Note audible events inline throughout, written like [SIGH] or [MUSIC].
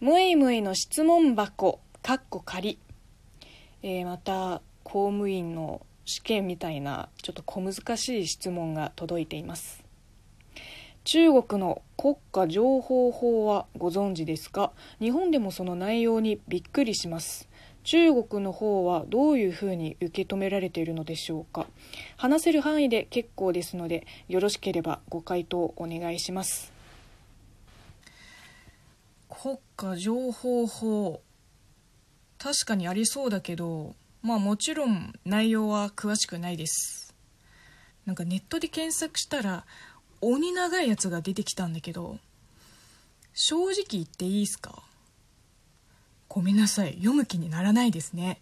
むいむいの質問箱かっこ仮、えー、また公務員の試験みたいなちょっと小難しい質問が届いています。中国の国家情報法はご存知ですか？日本でもその内容にびっくりします。中国の方はどういうふうに受け止められているのでしょうか？話せる範囲で結構ですのでよろしければご回答お願いします。国家情報法。確かにありそうだけどまあもちろん内容は詳しくないです。なんかネットで検索したら鬼長いやつが出てきたんだけど正直言っていいっすか？ごめんなさい。読む気にならないですね。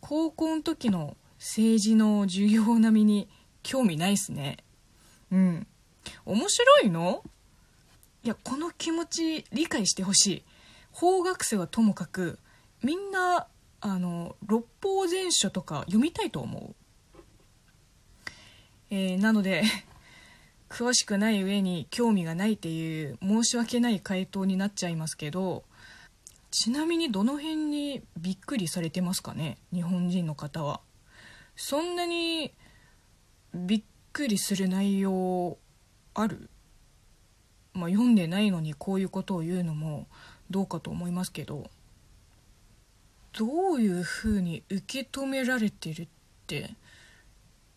高校の時の政治の授業並みに興味ないっすね。うん。面白いの？いやこの気持ち理解してほしい。法学生はともかくみんなあの六法全書とか読みたいと思う、えー、なので [LAUGHS] 詳しくない上に興味がないっていう申し訳ない回答になっちゃいますけどちなみにどの辺にびっくりされてますかね？日本人の方は。そんなにびっくりする内容ある？まあ、読んでないのにこういうことを言うのもどうかと思いますけどどういうふうに受け止められてるって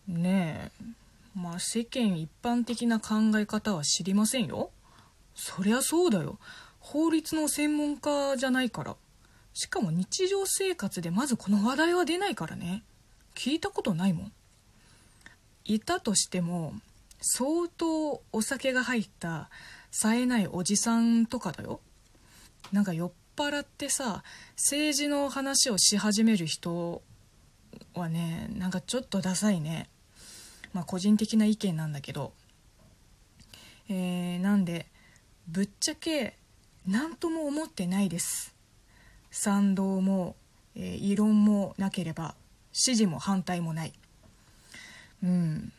ねえまあ世間一般的な考え方は知りませんよ。そりゃそうだよ。法律の専門家じゃないから。しかも日常生活でまずこの話題は出ないからね。聞いたことないもん。いたとしても相当お酒が入った冴えないおじさんとかだよ。なんか酔っ払ってさ政治の話をし始める人はねなんかちょっとダサいね。まあ個人的な意見なんだけど。えー、なんでぶっちゃけ何とも思ってないです。賛同も、えー、異論もなければ支持も反対もない。うん、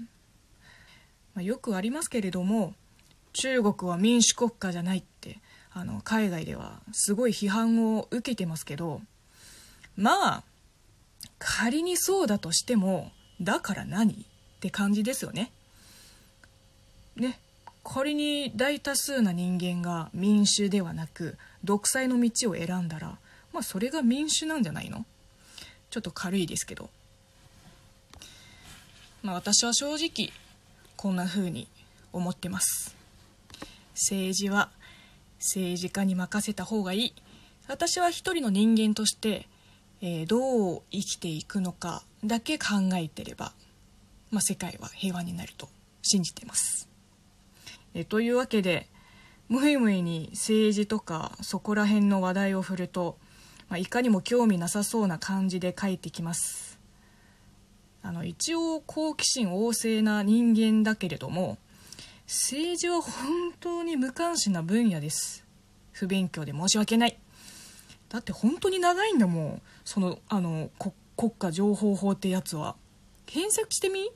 まあ、よくありますけれども中国は民主国家じゃないってあの海外ではすごい批判を受けてますけどまあ仮にそうだとしてもだから何って感じですよね。ね仮に大多数な人間が民主ではなく独裁の道を選んだらまあそれが民主なんじゃないの？ちょっと軽いですけど。まあ私は正直こんな風に思ってます。政治は政治家に任せた方がいい私は一人の人間として、えー、どう生きていくのかだけ考えてれば、まあ、世界は平和になると信じています。えー、というわけで無い無いに政治とかそこら辺の話題を振ると、まあ、いかにも興味なさそうな感じで書いてきますあの一応好奇心旺盛な人間だけれども政治は本当に無関心な分野です。不勉強で申し訳ない。だって本当に長いんだもん。そのあの国家情報法ってやつは。検索してみ？